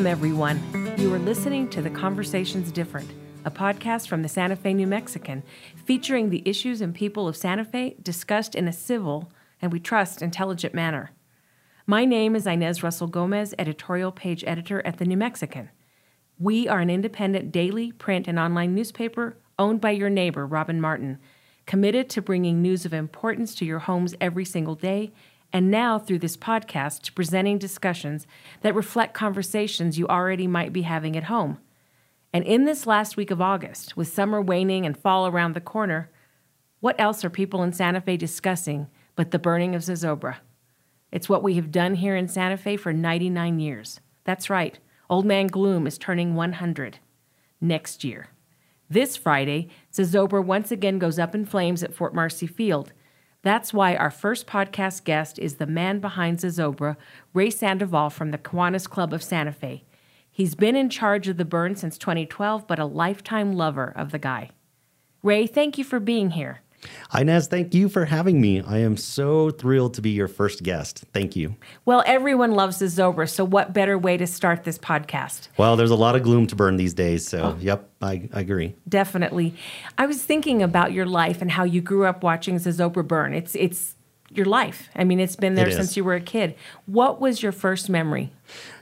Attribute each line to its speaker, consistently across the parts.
Speaker 1: Welcome, everyone. You are listening to The Conversations Different, a podcast from the Santa Fe New Mexican, featuring the issues and people of Santa Fe discussed in a civil and we trust intelligent manner. My name is Inez Russell Gomez, editorial page editor at the New Mexican. We are an independent daily print and online newspaper owned by your neighbor, Robin Martin, committed to bringing news of importance to your homes every single day and now through this podcast presenting discussions that reflect conversations you already might be having at home. And in this last week of August, with summer waning and fall around the corner, what else are people in Santa Fe discussing but the burning of Zozobra? It's what we have done here in Santa Fe for 99 years. That's right, Old Man Gloom is turning 100 next year. This Friday, Zozobra once again goes up in flames at Fort Marcy Field that's why our first podcast guest is the man behind Zozobra, Ray Sandoval from the Kiwanis Club of Santa Fe. He's been in charge of the burn since 2012, but a lifetime lover of the guy. Ray, thank you for being here.
Speaker 2: Inez, thank you for having me. I am so thrilled to be your first guest. Thank you.
Speaker 1: Well, everyone loves the Zobra, so what better way to start this podcast?
Speaker 2: Well, there's a lot of gloom to burn these days, so oh. yep, I, I, agree.
Speaker 1: Definitely. I was thinking about your life and how you grew up watching Zozobra burn. It's it's your life. I mean, it's been there it since you were a kid. What was your first memory?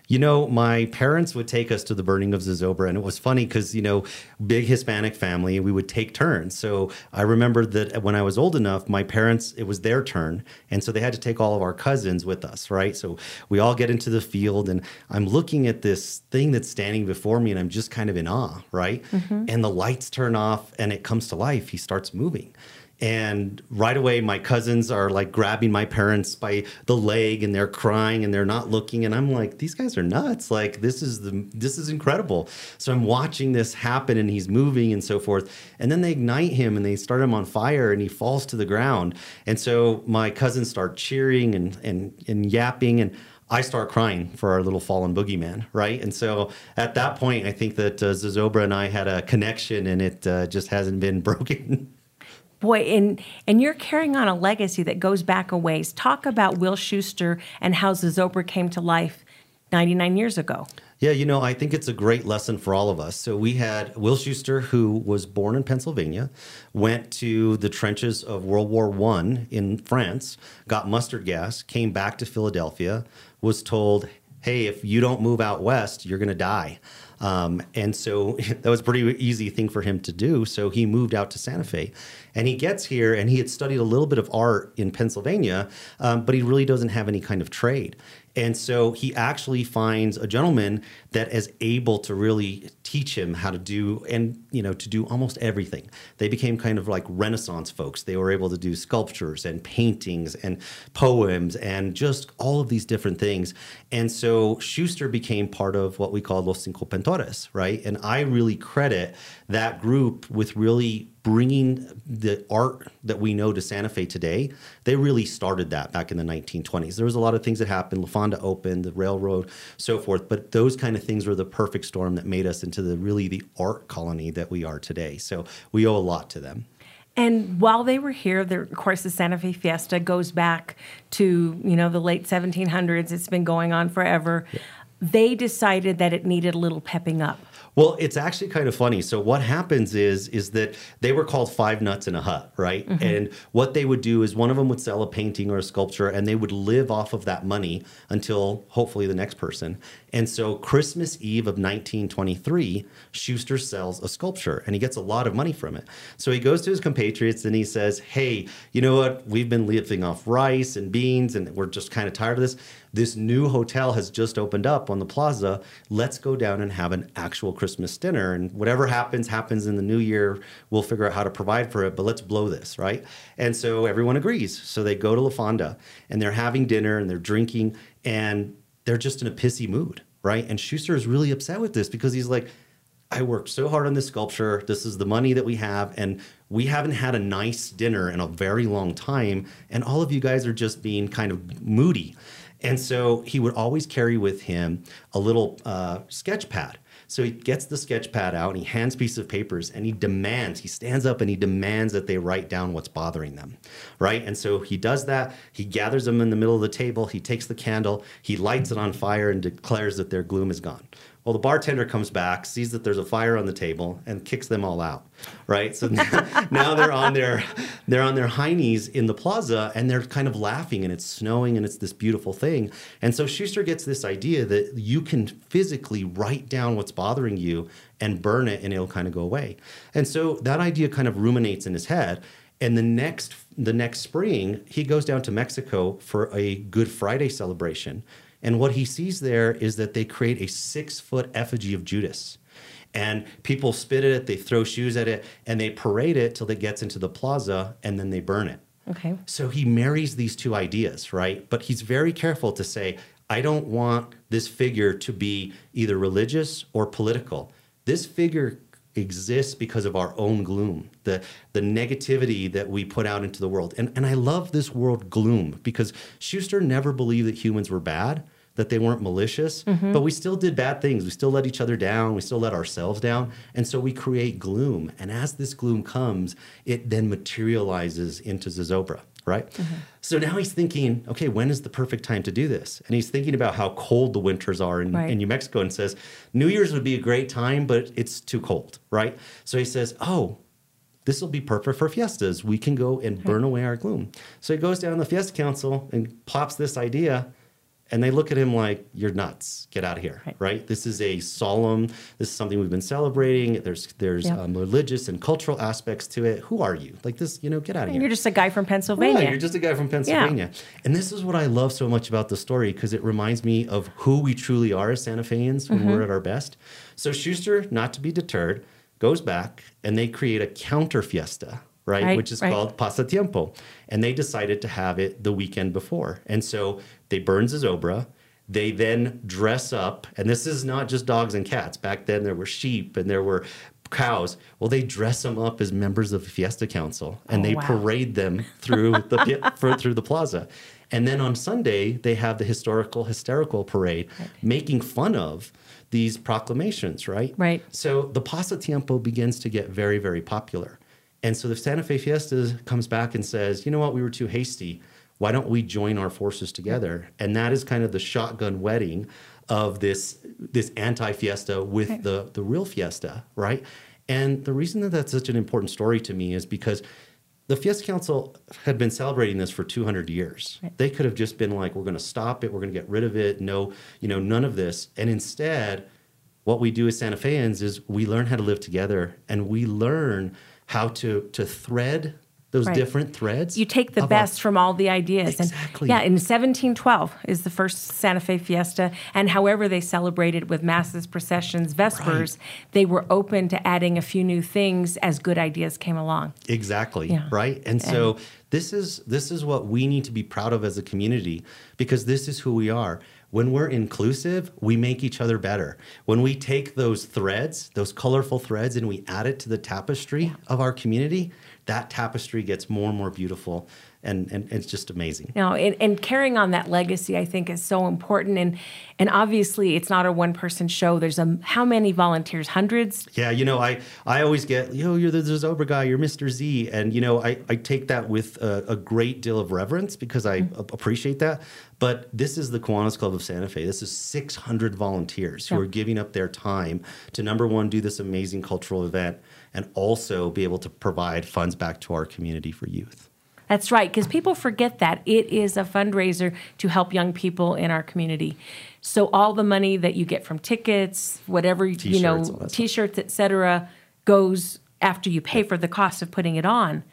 Speaker 2: You know, my parents would take us to the burning of Zozobra, and it was funny because, you know, big Hispanic family, we would take turns. So I remember that when I was old enough, my parents, it was their turn. And so they had to take all of our cousins with us, right? So we all get into the field, and I'm looking at this thing that's standing before me, and I'm just kind of in awe, right? Mm-hmm. And the lights turn off, and it comes to life. He starts moving. And right away, my cousins are like grabbing my parents by the leg and they're crying and they're not looking. And I'm like, these guys are nuts. Like, this is the this is incredible. So I'm watching this happen and he's moving and so forth. And then they ignite him and they start him on fire and he falls to the ground. And so my cousins start cheering and and, and yapping and I start crying for our little fallen boogeyman, right? And so at that point, I think that uh, Zozobra and I had a connection, and it uh, just hasn't been broken
Speaker 1: boy and and you're carrying on a legacy that goes back a ways talk about will schuster and how zozobra came to life 99 years ago
Speaker 2: yeah you know i think it's a great lesson for all of us so we had will schuster who was born in pennsylvania went to the trenches of world war one in france got mustard gas came back to philadelphia was told hey if you don't move out west you're going to die um, and so that was a pretty easy thing for him to do. So he moved out to Santa Fe. And he gets here and he had studied a little bit of art in Pennsylvania, um, but he really doesn't have any kind of trade. And so he actually finds a gentleman that is able to really teach him how to do and you know to do almost everything. They became kind of like renaissance folks. They were able to do sculptures and paintings and poems and just all of these different things. And so Schuster became part of what we call Los Cinco Pintores, right? And I really credit that group with really bringing the art that we know to Santa Fe today, they really started that back in the 1920s. There was a lot of things that happened. La Fonda opened, the railroad, so forth. But those kind of things were the perfect storm that made us into the really the art colony that we are today. So we owe a lot to them.
Speaker 1: And while they were here, the, of course, the Santa Fe Fiesta goes back to you know the late 1700s. It's been going on forever. Yeah. They decided that it needed a little pepping up.
Speaker 2: Well, it's actually kind of funny. So what happens is is that they were called five nuts in a hut, right? Mm-hmm. And what they would do is one of them would sell a painting or a sculpture and they would live off of that money until hopefully the next person. And so Christmas Eve of 1923, Schuster sells a sculpture and he gets a lot of money from it. So he goes to his compatriots and he says, "Hey, you know what? We've been living off rice and beans and we're just kind of tired of this this new hotel has just opened up on the plaza. Let's go down and have an actual Christmas dinner. And whatever happens, happens in the new year. We'll figure out how to provide for it, but let's blow this, right? And so everyone agrees. So they go to La Fonda and they're having dinner and they're drinking and they're just in a pissy mood, right? And Schuster is really upset with this because he's like, I worked so hard on this sculpture. This is the money that we have. And we haven't had a nice dinner in a very long time. And all of you guys are just being kind of moody. And so he would always carry with him a little uh, sketch pad. So he gets the sketch pad out and he hands pieces of papers and he demands, he stands up and he demands that they write down what's bothering them, right? And so he does that. He gathers them in the middle of the table. He takes the candle, he lights it on fire and declares that their gloom is gone. Well, the bartender comes back, sees that there's a fire on the table, and kicks them all out. Right. So now, they're on their they're on their high knees in the plaza, and they're kind of laughing, and it's snowing, and it's this beautiful thing. And so Schuster gets this idea that you can physically write down what's bothering you and burn it, and it'll kind of go away. And so that idea kind of ruminates in his head. And the next the next spring, he goes down to Mexico for a Good Friday celebration. And what he sees there is that they create a six foot effigy of Judas. And people spit at it, they throw shoes at it, and they parade it till it gets into the plaza and then they burn it.
Speaker 1: Okay.
Speaker 2: So he marries these two ideas, right? But he's very careful to say, I don't want this figure to be either religious or political. This figure exists because of our own gloom, the the negativity that we put out into the world. And and I love this word gloom because Schuster never believed that humans were bad, that they weren't malicious, mm-hmm. but we still did bad things. We still let each other down, we still let ourselves down, and so we create gloom. And as this gloom comes, it then materializes into zozobra right? Mm-hmm. So now he's thinking, okay, when is the perfect time to do this? And he's thinking about how cold the winters are in, right. in New Mexico and says, New Year's would be a great time, but it's too cold, right? So he says, oh, this will be perfect for fiestas. We can go and burn away our gloom. So he goes down to the Fiesta Council and pops this idea and they look at him like you're nuts. Get out of here right. right, this is a solemn this is something we've been celebrating. There's there's yep. um, religious and cultural aspects to it. Who are you? Like this you know get out of here.
Speaker 1: you're just a guy from pennsylvania.
Speaker 2: right, you're just a guy from pennsylvania. Yeah. and this is what i love so much about the story because it reminds me of who we truly are as santa feans when mm-hmm. we're at our best. So schuster not to be deterred goes back and they create a counter fiesta right, right which is right. called pasatiempo and they decided to have it the weekend before and so they burn zozobra. They then dress up, and this is not just dogs and cats. Back then, there were sheep and there were cows. Well, they dress them up as members of the Fiesta Council, and oh, they wow. parade them through the through the plaza. And then on Sunday, they have the historical hysterical parade, right. making fun of these proclamations. Right.
Speaker 1: Right.
Speaker 2: So the pasatiempo begins to get very, very popular. And so the Santa Fe Fiesta comes back and says, you know what, we were too hasty why don't we join our forces together? And that is kind of the shotgun wedding of this this anti fiesta with the the real fiesta, right? And the reason that that's such an important story to me is because the Fiesta Council had been celebrating this for 200 years. Right. They could have just been like, we're going to stop it, we're going to get rid of it, no, you know, none of this. And instead, what we do as Santa Feans is we learn how to live together and we learn how to to thread those right. different threads.
Speaker 1: You take the best our... from all the ideas.
Speaker 2: Exactly.
Speaker 1: And yeah, in 1712 is the first Santa Fe Fiesta, and however they celebrated with masses, processions, vespers, right. they were open to adding a few new things as good ideas came along.
Speaker 2: Exactly. Yeah. Right. And, and so this is this is what we need to be proud of as a community because this is who we are when we're inclusive, we make each other better. When we take those threads, those colorful threads, and we add it to the tapestry yeah. of our community, that tapestry gets more and more beautiful and, and it's just amazing.
Speaker 1: Know, and, and, carrying on that legacy, I think, is so important. And and obviously, it's not a one person show. There's a how many volunteers? Hundreds.
Speaker 2: Yeah, you know, I I always get, yo, you're the Zobra guy, you're Mr. Z, and you know, I I take that with a, a great deal of reverence because I mm-hmm. appreciate that. But this is the Kiwanis Club of Santa Fe. This is 600 volunteers who yeah. are giving up their time to number one do this amazing cultural event and also be able to provide funds back to our community for youth.
Speaker 1: That's right, because people forget that it is a fundraiser to help young people in our community. So all the money that you get from tickets, whatever T-shirts, you know, T-shirts, etc., goes after you pay for the cost of putting it on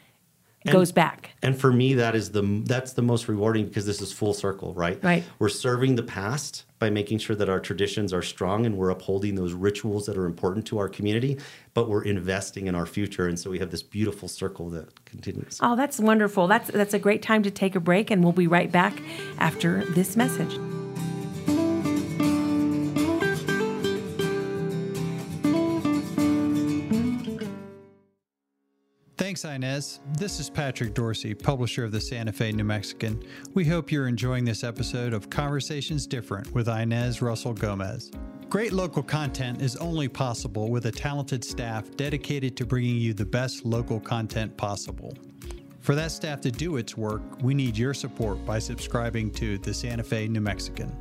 Speaker 1: and, goes back.
Speaker 2: And for me, that is the that's the most rewarding because this is full circle, right?
Speaker 1: Right.
Speaker 2: We're serving the past by making sure that our traditions are strong and we're upholding those rituals that are important to our community, but we're investing in our future, and so we have this beautiful circle that continues.
Speaker 1: Oh, that's wonderful. That's that's a great time to take a break, and we'll be right back after this message.
Speaker 3: Thanks, Inez. This is Patrick Dorsey, publisher of the Santa Fe New Mexican. We hope you're enjoying this episode of Conversations Different with Inez Russell Gomez. Great local content is only possible with a talented staff dedicated to bringing you the best local content possible. For that staff to do its work, we need your support by subscribing to the Santa Fe New Mexican.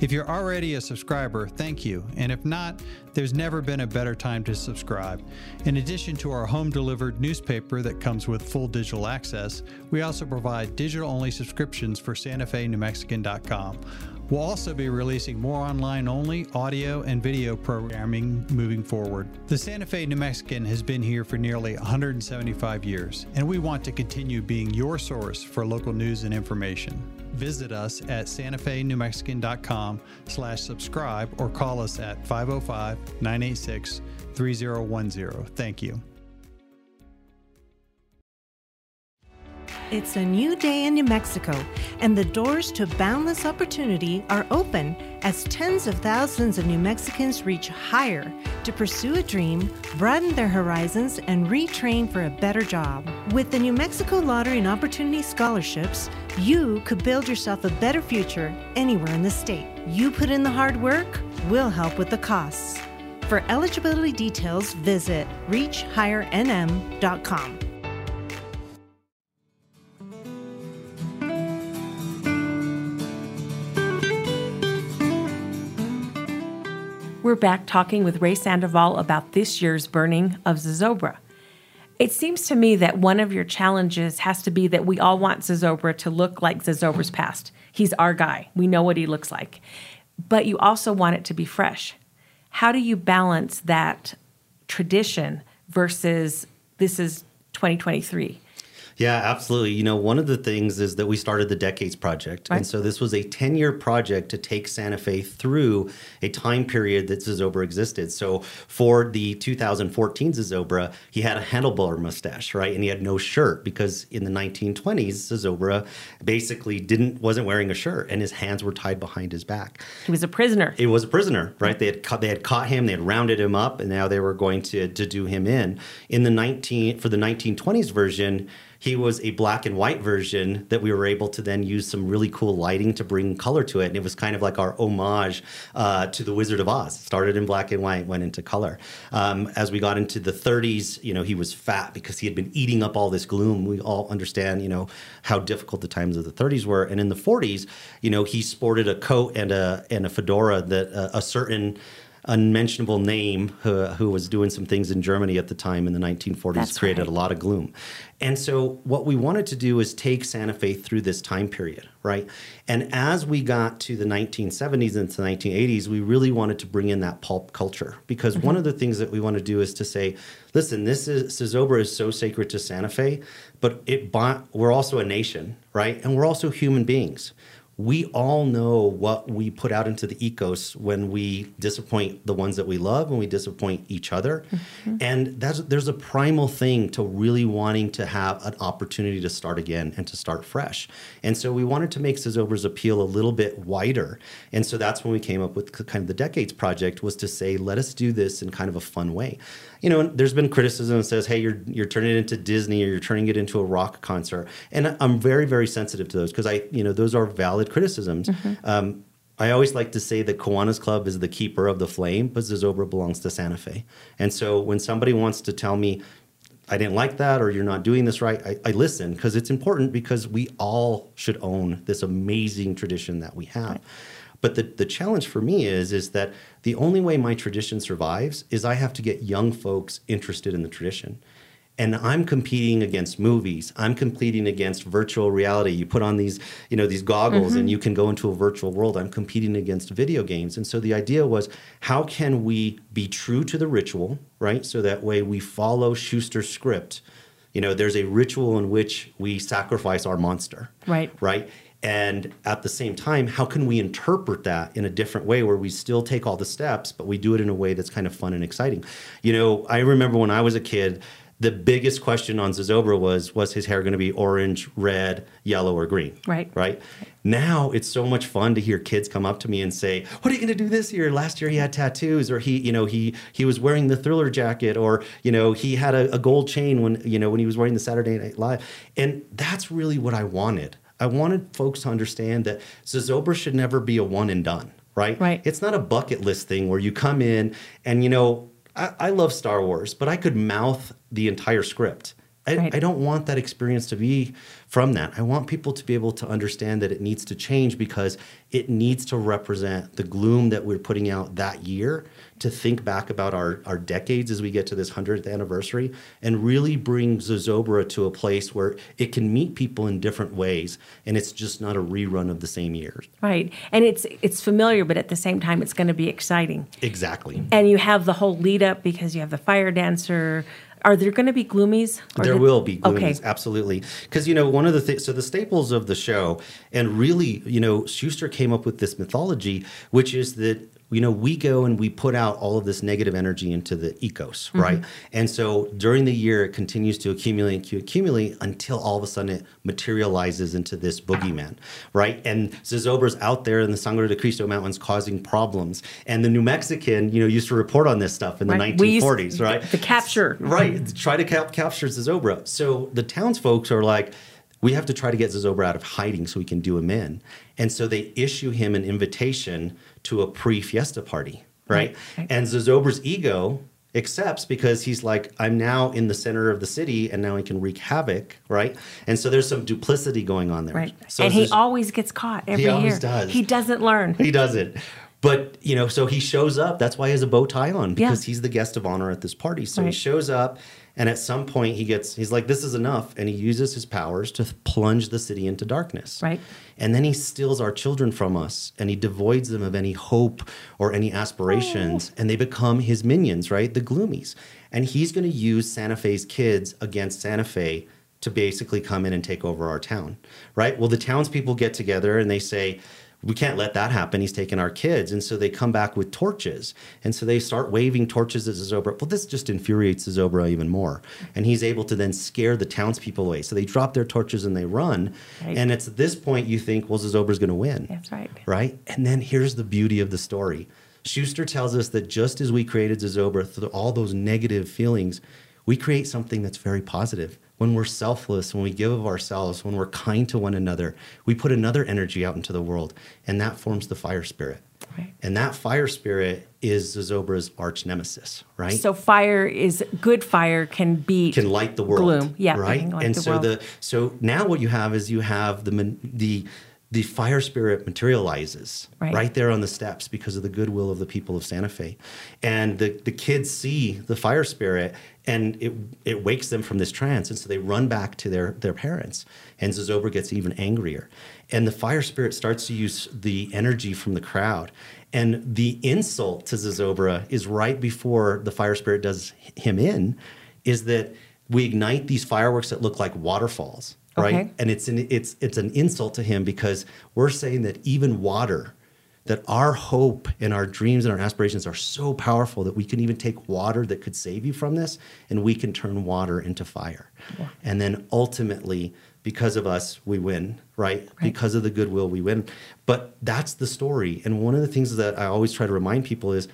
Speaker 3: If you're already a subscriber, thank you. And if not, there's never been a better time to subscribe. In addition to our home delivered newspaper that comes with full digital access, we also provide digital only subscriptions for SantaFeNewMexican.com. We'll also be releasing more online only audio and video programming moving forward. The Santa Fe New Mexican has been here for nearly 175 years, and we want to continue being your source for local news and information. Visit us at santafenewmexican.com slash subscribe or call us at 505-986-3010. Thank you.
Speaker 4: It's a new day in New Mexico, and the doors to boundless opportunity are open as tens of thousands of New Mexicans reach higher to pursue a dream, broaden their horizons, and retrain for a better job. With the New Mexico Lottery and Opportunity Scholarships, you could build yourself a better future anywhere in the state. You put in the hard work, we'll help with the costs. For eligibility details, visit reachhighernm.com.
Speaker 1: We're back talking with Ray Sandoval about this year's burning of Zozobra. It seems to me that one of your challenges has to be that we all want Zozobra to look like Zozobra's past. He's our guy. We know what he looks like. But you also want it to be fresh. How do you balance that tradition versus this is 2023?
Speaker 2: Yeah, absolutely. You know, one of the things is that we started the Decades Project.
Speaker 1: Right.
Speaker 2: And so this was a 10 year project to take Santa Fe through a time period that Zozobra existed. So for the 2014 Zozobra, he had a handlebar mustache, right? And he had no shirt because in the 1920s, Zozobra basically didn't wasn't wearing a shirt and his hands were tied behind his back.
Speaker 1: He was a prisoner.
Speaker 2: It was a prisoner, right? They had caught, they had caught him, they had rounded him up, and now they were going to to do him in. In the 19 for the 1920s version, he was a black and white version that we were able to then use some really cool lighting to bring color to it. And it was kind of like our homage uh, to the Wizard of Oz. Started in black and white, went into color. Um, as we got into the 30s, you know, he was fat because he had been eating up all this gloom. We all understand, you know, how difficult the times of the 30s were. And in the 40s, you know, he sported a coat and a and a fedora that uh, a certain unmentionable name who, who, was doing some things in Germany at the time in the 1940s
Speaker 1: That's
Speaker 2: created
Speaker 1: right.
Speaker 2: a lot of gloom. And so what we wanted to do is take Santa Fe through this time period, right? And as we got to the 1970s into the 1980s, we really wanted to bring in that pulp culture because mm-hmm. one of the things that we want to do is to say, listen, this is Zozobra is so sacred to Santa Fe, but it we're also a nation, right? And we're also human beings we all know what we put out into the ecos when we disappoint the ones that we love and we disappoint each other.
Speaker 1: Mm-hmm.
Speaker 2: and that's there's a primal thing to really wanting to have an opportunity to start again and to start fresh. And so we wanted to make Zozobra's appeal a little bit wider. And so that's when we came up with kind of the decades project was to say let us do this in kind of a fun way you know there's been criticism that says hey you're you're turning it into disney or you're turning it into a rock concert and i'm very very sensitive to those because i you know those are valid criticisms um, I always like to say that Kiwanis Club is the keeper of the flame, but Zozobra belongs to Santa Fe. And so when somebody wants to tell me, I didn't like that, or you're not doing this right, I, I listen because it's important because we all should own this amazing tradition that we have. But the, the challenge for me is is that the only way my tradition survives is I have to get young folks interested in the tradition. And I'm competing against movies. I'm competing against virtual reality. You put on these, you know, these goggles and mm-hmm. you can go into a virtual world. I'm competing against video games. And so the idea was how can we be true to the ritual, right? So that way we follow Schuster's script. You know, there's a ritual in which we sacrifice our monster
Speaker 1: Right.
Speaker 2: right? And at the same time, how can we interpret that in a different way where we still take all the steps, but we do it in a way that's kind of fun and exciting? You know, I remember when I was a kid, the biggest question on Zozobra was was his hair going to be orange, red, yellow, or green?
Speaker 1: Right.
Speaker 2: Right. Now it's so much fun to hear kids come up to me and say, "What are you going to do this year? Last year he had tattoos, or he, you know, he he was wearing the Thriller jacket, or you know, he had a, a gold chain when you know when he was wearing the Saturday Night Live." And that's really what I wanted. I wanted folks to understand that Zozobra should never be a one and done right?
Speaker 1: Right.
Speaker 2: It's not a bucket list thing where you come in and you know, I, I love Star Wars, but I could mouth the entire script. I,
Speaker 1: Right.
Speaker 2: I don't want that experience to be from that. I want people to be able to understand that it needs to change because it needs to represent the gloom that we're putting out that year to think back about our, our decades as we get to this 100th anniversary and really bring Zozobra to a place where it can meet people in different ways and it's just not a rerun of the same years.
Speaker 1: Right. And it's it's familiar, but at the same time, it's going to be exciting.
Speaker 2: Exactly.
Speaker 1: And you have the whole lead up because you have the fire dancer. Are there going to be gloomies?
Speaker 2: There
Speaker 1: the-
Speaker 2: will be
Speaker 1: Okay.
Speaker 2: gloomies, absolutely. Because you know one of the things. So the staples of the show, and really, you know, Schuster came up with this mythology, which is that you know we go and we put out all of this negative energy into the ecos,
Speaker 1: Mm-hmm.
Speaker 2: right? And so during the year, it continues to accumulate and accumulate until all of a sudden it materializes into this boogeyman, right? And Zozobra's out there in the Sangre de Cristo Mountains causing problems, and the New Mexican, you know, used to report on this stuff in the
Speaker 1: Right. We used-
Speaker 2: 1940s, right?
Speaker 1: The capture.
Speaker 2: Right. Try to cap- capture Zozobra. So the townsfolk are like, we have to try to get Zozobra out of hiding so we can do him in. And so they issue him an invitation to a pre fiesta party, right?
Speaker 1: Right, right.
Speaker 2: And Zozobra's ego accepts because he's like, I'm now in the center of the city and now I can wreak havoc, right? And so there's some duplicity going on there.
Speaker 1: Right.
Speaker 2: So
Speaker 1: and he always gets caught every year.
Speaker 2: He always does.
Speaker 1: He doesn't learn.
Speaker 2: he doesn't. But you know, so he shows up. That's why he has a bow tie on because
Speaker 1: Yeah.
Speaker 2: he's the guest of honor at this party. So he shows up, and at some point he gets he's like, "This is enough," and he uses his powers to plunge the city into darkness.
Speaker 1: Right.
Speaker 2: And then he steals our children from us, and he devoids them of any hope or any aspirations, oh. and they become his minions, right? The gloomies. And he's going to use Santa Fe's kids against Santa Fe to basically come in and take over our town, right? Well, the townspeople get together and they say, we can't let that happen. He's taken our kids. And so they come back with torches. And so they start waving torches at Zozobra. Well, this just infuriates Zozobra even more. And he's able to then scare the townspeople away. So they drop their torches and they run.
Speaker 1: Right.
Speaker 2: And it's at this point you think, well, Zozobra's going to win.
Speaker 1: That's right.
Speaker 2: Right? And then here's the beauty of the story. Schuster tells us that just as we created Zozobra through all those negative feelings, we create something that's very positive. When we're selfless, when we give of ourselves, when we're kind to one another, we put another energy out into the world, and that forms the fire spirit.
Speaker 1: Right.
Speaker 2: And that fire spirit is Zozobra's arch nemesis, right?
Speaker 1: So fire is good. Fire can beat
Speaker 2: can light the world.
Speaker 1: Gloom. Yeah,
Speaker 2: right. and
Speaker 1: the
Speaker 2: so
Speaker 1: world.
Speaker 2: the so now what you have is you have the the the fire spirit materializes
Speaker 1: Right.
Speaker 2: there on the steps because of the goodwill of the people of Santa Fe, and the the kids see the fire spirit and it it wakes them from this trance, and so they run back to their their parents, and Zozobra gets even angrier, and the fire spirit starts to use the energy from the crowd. And the insult to Zozobra is right before the fire spirit does him in, is that we ignite these fireworks that look like waterfalls, right?
Speaker 1: Okay.
Speaker 2: And it's an it's it's an insult to him because we're saying that even water, that our hope and our dreams and our aspirations are so powerful that we can even take water that could save you from this, and we can turn water into fire. And then ultimately, because of us, we win, right? Because of the goodwill, we win. But that's the story. And one of the things that I always try to remind people is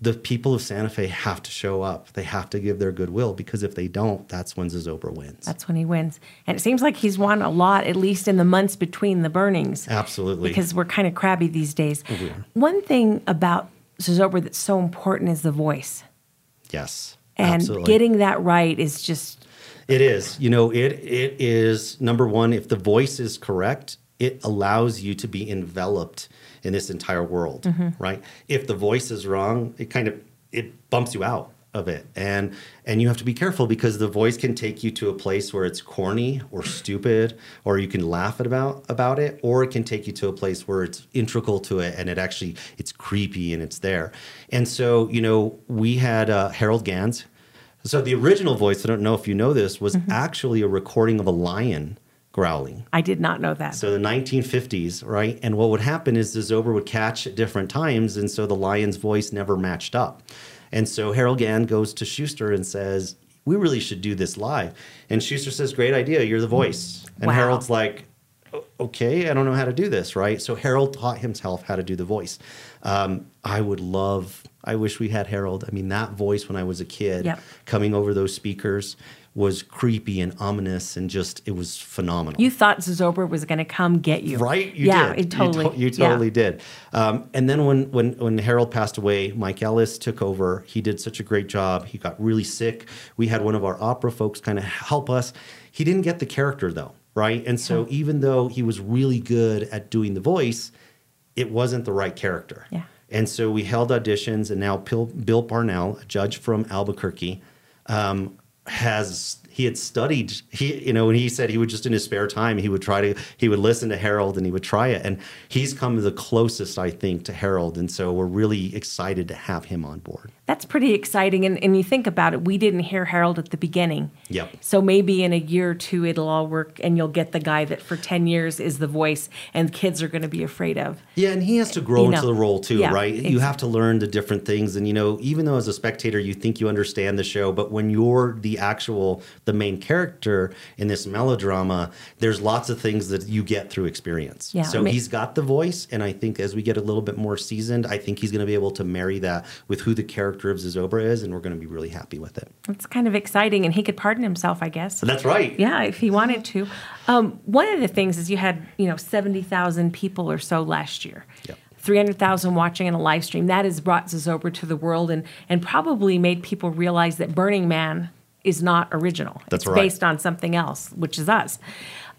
Speaker 2: the people of Santa Fe have to show up. They have to give their goodwill because if they don't, that's when Zozobra wins.
Speaker 1: That's when he wins. And it seems like he's won a lot, at least in the months between the burnings.
Speaker 2: Absolutely.
Speaker 1: Because we're kind of crabby these days. One thing about Zozobra that's so important is the voice.
Speaker 2: yes.
Speaker 1: And
Speaker 2: absolutely.
Speaker 1: getting that right is just
Speaker 2: It is. You know, it it is number one. If the voice is correct, it allows you to be enveloped in this entire world, right? If the voice is wrong, it kind of it bumps you out of it, and and you have to be careful because the voice can take you to a place where it's corny or stupid, or you can laugh at about about it, or it can take you to a place where it's integral to it and it actually it's creepy and it's there. And so, you know, we had uh, Harold Gans. So the original voice, I don't know if you know this, was actually a recording of a lion growling.
Speaker 1: I did not know that.
Speaker 2: So the 1950s, right? And what would happen is the Zobra would catch at different times, and so the lion's voice never matched up. And so Harold Gans goes to Schuster and says, "We really should do this live." And Schuster says, "Great idea. You're the voice." And
Speaker 1: Wow.
Speaker 2: Harold's like, okay, I don't know how to do this, right? So Harold taught himself how to do the voice. Um, I would love, I wish we had Harold. I mean, that voice when I was a kid
Speaker 1: Yep.
Speaker 2: coming over those speakers was creepy and ominous and just, it was phenomenal.
Speaker 1: You thought Zozobra was going to come get you,
Speaker 2: Right? You
Speaker 1: yeah,
Speaker 2: did.
Speaker 1: it totally.
Speaker 2: You, to- you
Speaker 1: yeah.
Speaker 2: totally did. Um, and then when, when when Harold passed away, Mike Ellis took over. He did such a great job. He got really sick. We had one of our opera folks kind of help us. He didn't get the character though, right? And so even though he was really good at doing the voice, it wasn't the right character.
Speaker 1: Yeah.
Speaker 2: And so we held auditions, and now Bill, Bill Parnell, a judge from Albuquerque, um, has he had studied he you know when he said he would just in his spare time he would try to he would listen to Harold and he would try it and he's come the closest I think to Harold and so we're really excited to have him on board.
Speaker 1: That's pretty exciting. And, and you think about it, we didn't hear Harold at the beginning.
Speaker 2: Yep.
Speaker 1: So maybe in a year or two, it'll all work and you'll get the guy that for 10 years is the voice and kids are going to be afraid of.
Speaker 2: Yeah, and he has to grow
Speaker 1: You
Speaker 2: into
Speaker 1: know,
Speaker 2: the role too,
Speaker 1: yeah,
Speaker 2: right? You have to learn the different things, and you know, even though as a spectator you think you understand the show, but when you're the actual the main character in this melodrama, there's lots of things that you get through experience.
Speaker 1: Yeah,
Speaker 2: so
Speaker 1: I mean-
Speaker 2: he's got the voice, and I think as we get a little bit more seasoned, I think he's going to be able to marry that with who the character of Zozobra is, and we're going to be really happy with it.
Speaker 1: It's kind of exciting. And he could pardon himself, I guess.
Speaker 2: That's right.
Speaker 1: Yeah, if he wanted to. Um, one of the things is you had, you know, 70,000 people or so last year.
Speaker 2: Yep.
Speaker 1: 300,000 watching in a live stream. That has brought Zozobra to the world and, and probably made people realize that Burning Man is not original.
Speaker 2: That's
Speaker 1: it's
Speaker 2: right.
Speaker 1: based on something else, which is us.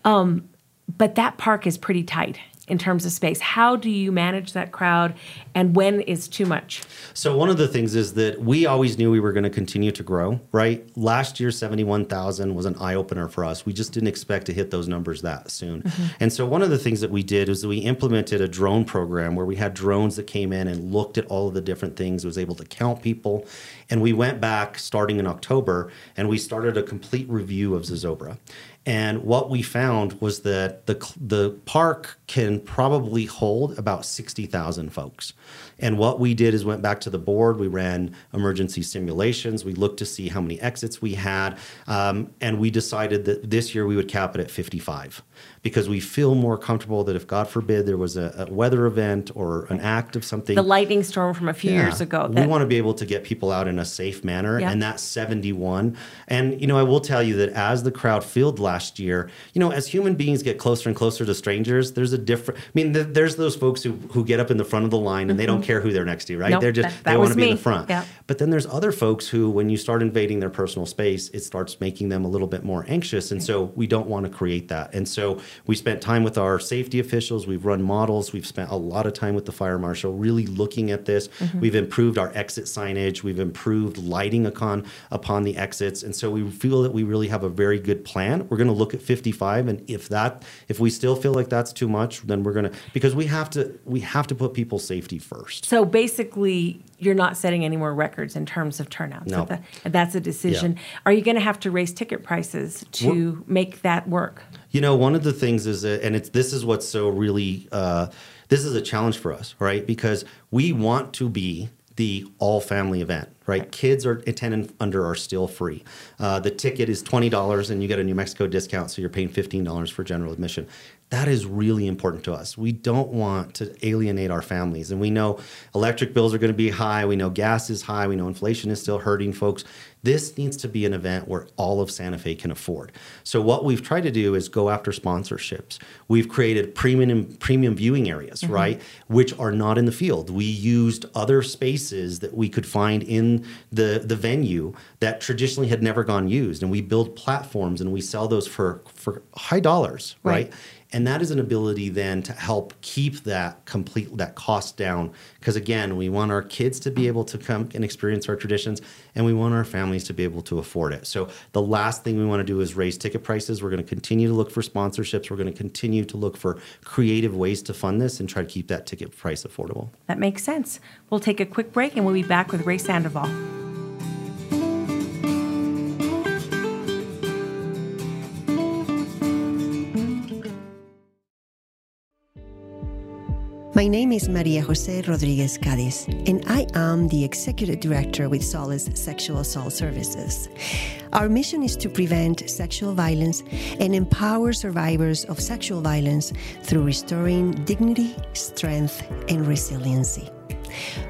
Speaker 1: Um, but that park is pretty tight in terms of space. How do you manage that crowd and when is too much?
Speaker 2: So one of the things is that we always knew we were going to continue to grow, right? Last year, 71,000 was an eye opener for us. We just didn't expect to hit those numbers that soon. Mm-hmm. And so one of the things that we did was that we implemented a drone program where we had drones that came in and looked at all of the different things, was able to count people. And we went back starting in October and we started a complete review of Zozobra. And what we found was that the the park can probably hold about 60,000 folks. And what we did is went back to the board. We ran emergency simulations. We looked to see how many exits we had, um, and we decided that this year we would cap it at 55 because we feel more comfortable that if God forbid there was a, a weather event or an act of something,
Speaker 1: The lightning storm from a few years
Speaker 2: yeah.
Speaker 1: ago.
Speaker 2: We want to be able to get people out in a safe manner,
Speaker 1: Yeah.
Speaker 2: and that's 71. And you know, I will tell you that as the crowd filled last year, you know, as human beings get closer and closer to strangers, there's a different. I mean, th- there's those folks who who get up in the front of the line and they don't care who they're next to, right?
Speaker 1: Nope,
Speaker 2: they're just
Speaker 1: that- that
Speaker 2: they want to be in the front.
Speaker 1: Yeah.
Speaker 2: But then there's other folks who, when you start invading their personal space, it starts making them a little bit more anxious, and so we don't want to create that. And so we spent time with our safety officials. We've run models. We've spent a lot of time with the fire marshal, really looking at this.
Speaker 1: Mm-hmm.
Speaker 2: We've improved our exit signage. We've improved lighting upon upon the exits, and so we feel that we really have a very good plan. We're going to look at 55, and if that if we still feel like that's too much, then we're going to because we have to we have to put people's safety first.
Speaker 1: So basically, you're not setting any more records in terms of turnout. So
Speaker 2: No.
Speaker 1: that- that's a decision. Are you going to have to raise ticket prices to make that work?
Speaker 2: You know, one of the things is, that, and it's this is what's so really, uh, this is a challenge for us, right? Because we want to be the all family event, right? Kids are 10 and under are still free. Uh, the ticket is twenty dollars, and you get a New Mexico discount, so you're paying fifteen dollars for general admission. That is really important to us. We don't want to alienate our families, and we know electric bills are going to be high. We know gas is high. We know inflation is still hurting folks. This needs to be an event where all of Santa Fe can afford. So what we've tried to do is go after sponsorships. We've created premium premium viewing areas, mm-hmm. right, which are not in the field. We used other spaces that we could find in the the venue that traditionally had never gone used, and we build platforms and we sell those for for high dollars,
Speaker 1: Right.
Speaker 2: right? And that is an ability then to help keep that complete that cost down. Because again we want our kids to be able to come and experience our traditions and we want our families to be able to afford it. So the last thing we want to do is raise ticket prices. We're going to continue to look for sponsorships. We're going to continue to look for creative ways to fund this and try to keep that ticket price affordable.
Speaker 1: That makes sense. We'll take a quick break and we'll be back with Ray Sandoval.
Speaker 5: My name is Maria Jose Rodriguez Cadiz, and I am the Executive Director with Solace Sexual Assault Services. Our mission is to prevent sexual violence and empower survivors of sexual violence through restoring dignity, strength, and resiliency.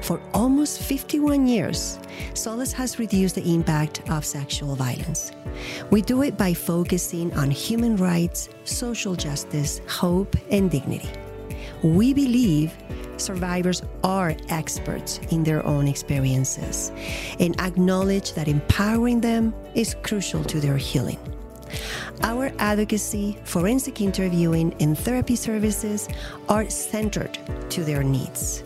Speaker 5: For almost 51 years, Solace has reduced the impact of sexual violence. We do it by focusing on human rights, social justice, hope, and dignity. We believe survivors are experts in their own experiences and acknowledge that empowering them is crucial to their healing. Our advocacy, forensic interviewing, and therapy services are centered to their needs.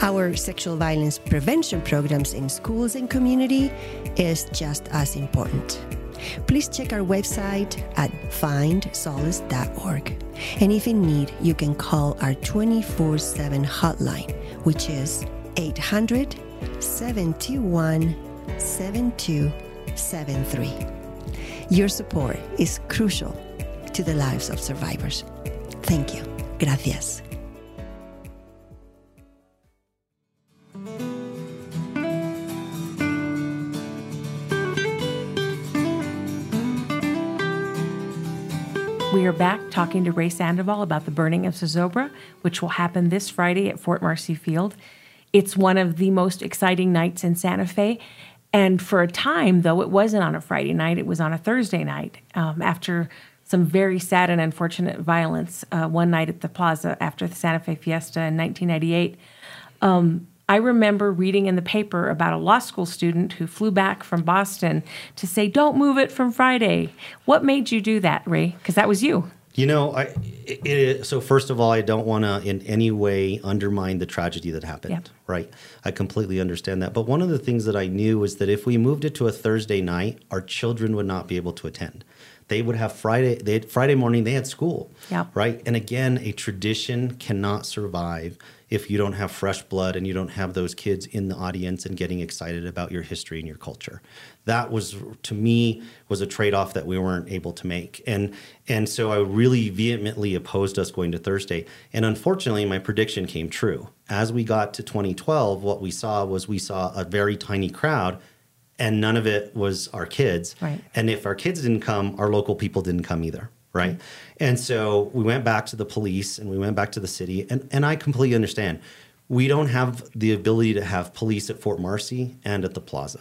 Speaker 5: Our sexual violence prevention programs in schools and community is just as important. Please check our website at findsolace.org. And if in need, you can call our 24 7 hotline, which is 800 721 7273. Your support is crucial to the lives of survivors. Thank you. Gracias.
Speaker 1: We are back talking to Ray Sandoval about the burning of Zozobra, which will happen this Friday at Fort Marcy Field. It's one of the most exciting nights in Santa Fe. And for a time, though, it wasn't on a Friday night, it was on a Thursday night um, after some very sad and unfortunate violence uh, one night at the plaza after the Santa Fe Fiesta in 1998. Um, I remember reading in the paper about a law school student who flew back from Boston to say, "Don't move it from Friday." What made you do that, Ray? Because that was you.
Speaker 2: You know, I it, it, so first of all, I don't want to in any way undermine the tragedy that happened.
Speaker 1: Yep.
Speaker 2: Right, I completely understand that. But one of the things that I knew was that if we moved it to a Thursday night, our children would not be able to attend. They would have Friday. They had Friday morning. They had school.
Speaker 1: Yep.
Speaker 2: Right. And again, a tradition cannot survive if you don't have fresh blood and you don't have those kids in the audience and getting excited about your history and your culture. That was to me was a trade-off that we weren't able to make. And and so I really vehemently opposed us going to Thursday. And unfortunately, my prediction came true. As we got to 2012, what we saw was we saw a very tiny crowd and none of it was our kids.
Speaker 1: Right.
Speaker 2: And if our kids didn't come, our local people didn't come either right? And so we went back to the police and we went back to the city, and, and I completely understand. We don't have the ability to have police at Fort Marcy and at the plaza.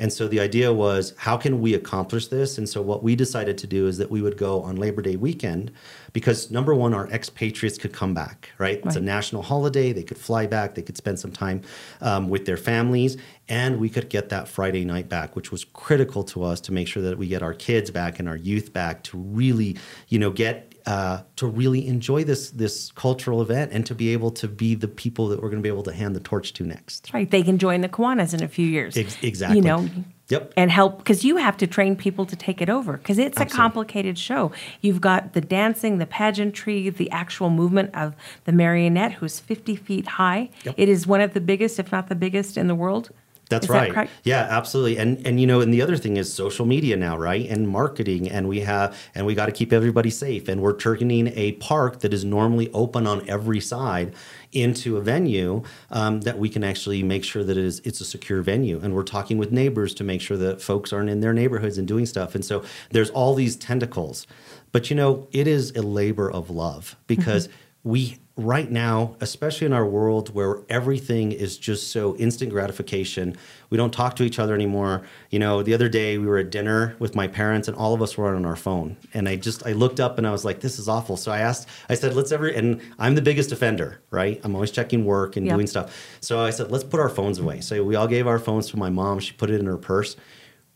Speaker 2: And so the idea was, how can we accomplish this? And so what we decided to do is that we would go on Labor Day weekend because number one, our expatriates could come back, right? It's a national holiday. They could fly back. They could spend some time um, with their families. And we could get that Friday night back, which was critical to us to make sure that we get our kids back and our youth back to really, you know, get uh, to really enjoy this this cultural event and to be able to be the people that we're going to be able to hand the torch to next.
Speaker 1: That's right. They can join the Kiwanis in a few years.
Speaker 2: Ex- exactly.
Speaker 1: You know.
Speaker 2: Yep.
Speaker 1: And help because you have to train people to take it over because it's
Speaker 2: Absolutely.
Speaker 1: a complicated show. You've got the dancing, the pageantry, the actual movement of the marionette, who's 50 feet high.
Speaker 2: Yep.
Speaker 1: It is one of the biggest, if not the biggest, in the world.
Speaker 2: That's
Speaker 1: Is
Speaker 2: right.
Speaker 1: correct?
Speaker 2: Yeah, absolutely. And and you know, and the other thing is social media now, right? And marketing, and we have, and we got to keep everybody safe. And we're turning a park that is normally open on every side into a venue um, that we can actually make sure that it is it's a secure venue. And we're talking with neighbors to make sure that folks aren't in their neighborhoods and doing stuff. And so there's all these tentacles, but you know, it is a labor of love because we right now, especially in our world where everything is just so instant gratification, we don't talk to each other anymore. You know, the other day we were at dinner with my parents and all of us were on our phone. And I just I looked up and I was like, this is awful. So I asked, I said, let's ever and I'm the biggest offender, right? I'm always checking work and
Speaker 1: Yep.
Speaker 2: doing stuff. So I said, let's put our phones away. So we all gave our phones to my mom. She put it in her purse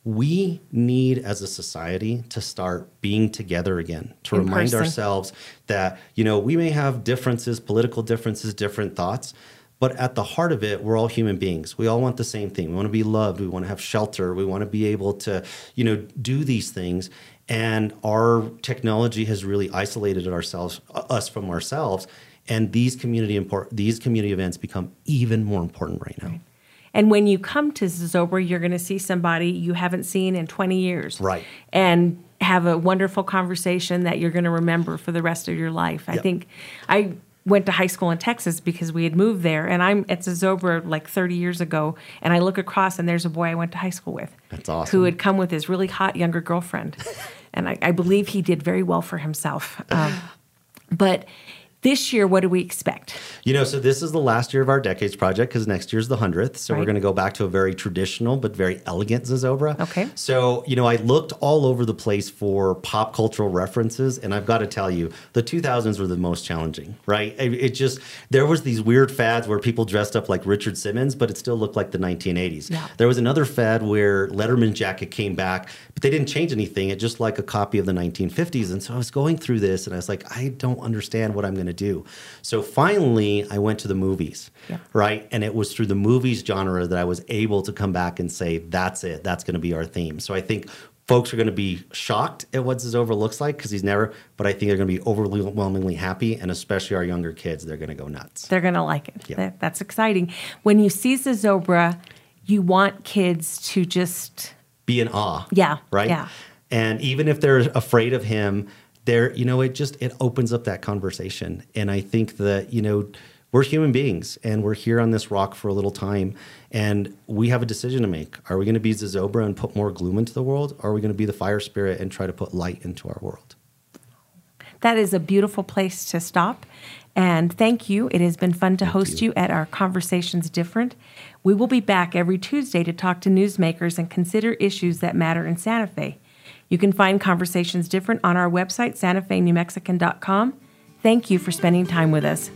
Speaker 2: we need as a society to start being together again to
Speaker 1: In
Speaker 2: remind
Speaker 1: person.
Speaker 2: ourselves that you know we may have differences political differences different thoughts but at the heart of it we're all human beings. We all want the same thing. We want to be loved. We want to have shelter. We want to be able to you know do these things. And our technology has really isolated ourselves us from ourselves. And these community import these community events become even more important right now
Speaker 1: And when you come to Zozobra, you're going to see somebody you haven't seen in 20 years.
Speaker 2: Right.
Speaker 1: And have a wonderful conversation that you're going to remember for the rest of your life. I
Speaker 2: Yep.
Speaker 1: think I went to high school in Texas because we had moved there, and I'm at Zozobra like 30 years ago, and I look across and there's a boy I went to high school with.
Speaker 2: That's awesome.
Speaker 1: Who had come with his really hot younger girlfriend, and I, I believe he did very well for himself. Um, but this year, what do we expect?
Speaker 2: You know, so this is the last year of our Decades Project because next year's the 100th. So we're going to go back to a very traditional but very elegant Zozobra.
Speaker 1: Okay.
Speaker 2: So, you know, I looked all over the place for pop cultural references, and I've got to tell you, the 2000s were the most challenging, right? It, it just, there was these weird fads where people dressed up like Richard Simmons, but it still looked like the 1980s.
Speaker 1: Yeah.
Speaker 2: There was another fad where Letterman jacket came back, but they didn't change anything. It just like a copy of the 1950s. And so I was going through this and I was like, I don't understand what I'm going to do. So finally, I went to the movies,
Speaker 1: Yeah.
Speaker 2: right? And it was through the movies genre that I was able to come back and say, that's it. That's going to be our theme. So I think folks are going to be shocked at what Zozobra looks like because he's never, but I think they're going to be overwhelmingly happy. And especially our younger kids, they're going to go nuts.
Speaker 1: They're going to like it.
Speaker 2: Yeah.
Speaker 1: That, that's exciting. When you see Zozobra, you want kids to just,
Speaker 2: be in awe.
Speaker 1: Yeah,
Speaker 2: Right.
Speaker 1: yeah.
Speaker 2: And even if they're afraid of him, there, you know, it just it opens up that conversation. And I think that you know we're human beings and we're here on this rock for a little time, and we have a decision to make. Are we going to be Zozobra and put more gloom into the world, or are we going to be the fire spirit and try to put light into our world?
Speaker 1: that is a beautiful place to stop. And thank you. It has been fun to host you.
Speaker 2: you.
Speaker 1: at our Conversations Different. We will be back every Tuesday to talk to newsmakers and consider issues that matter in Santa Fe. You can find Conversations Different on our website, santafenewmexican.com. Thank you for spending time with us.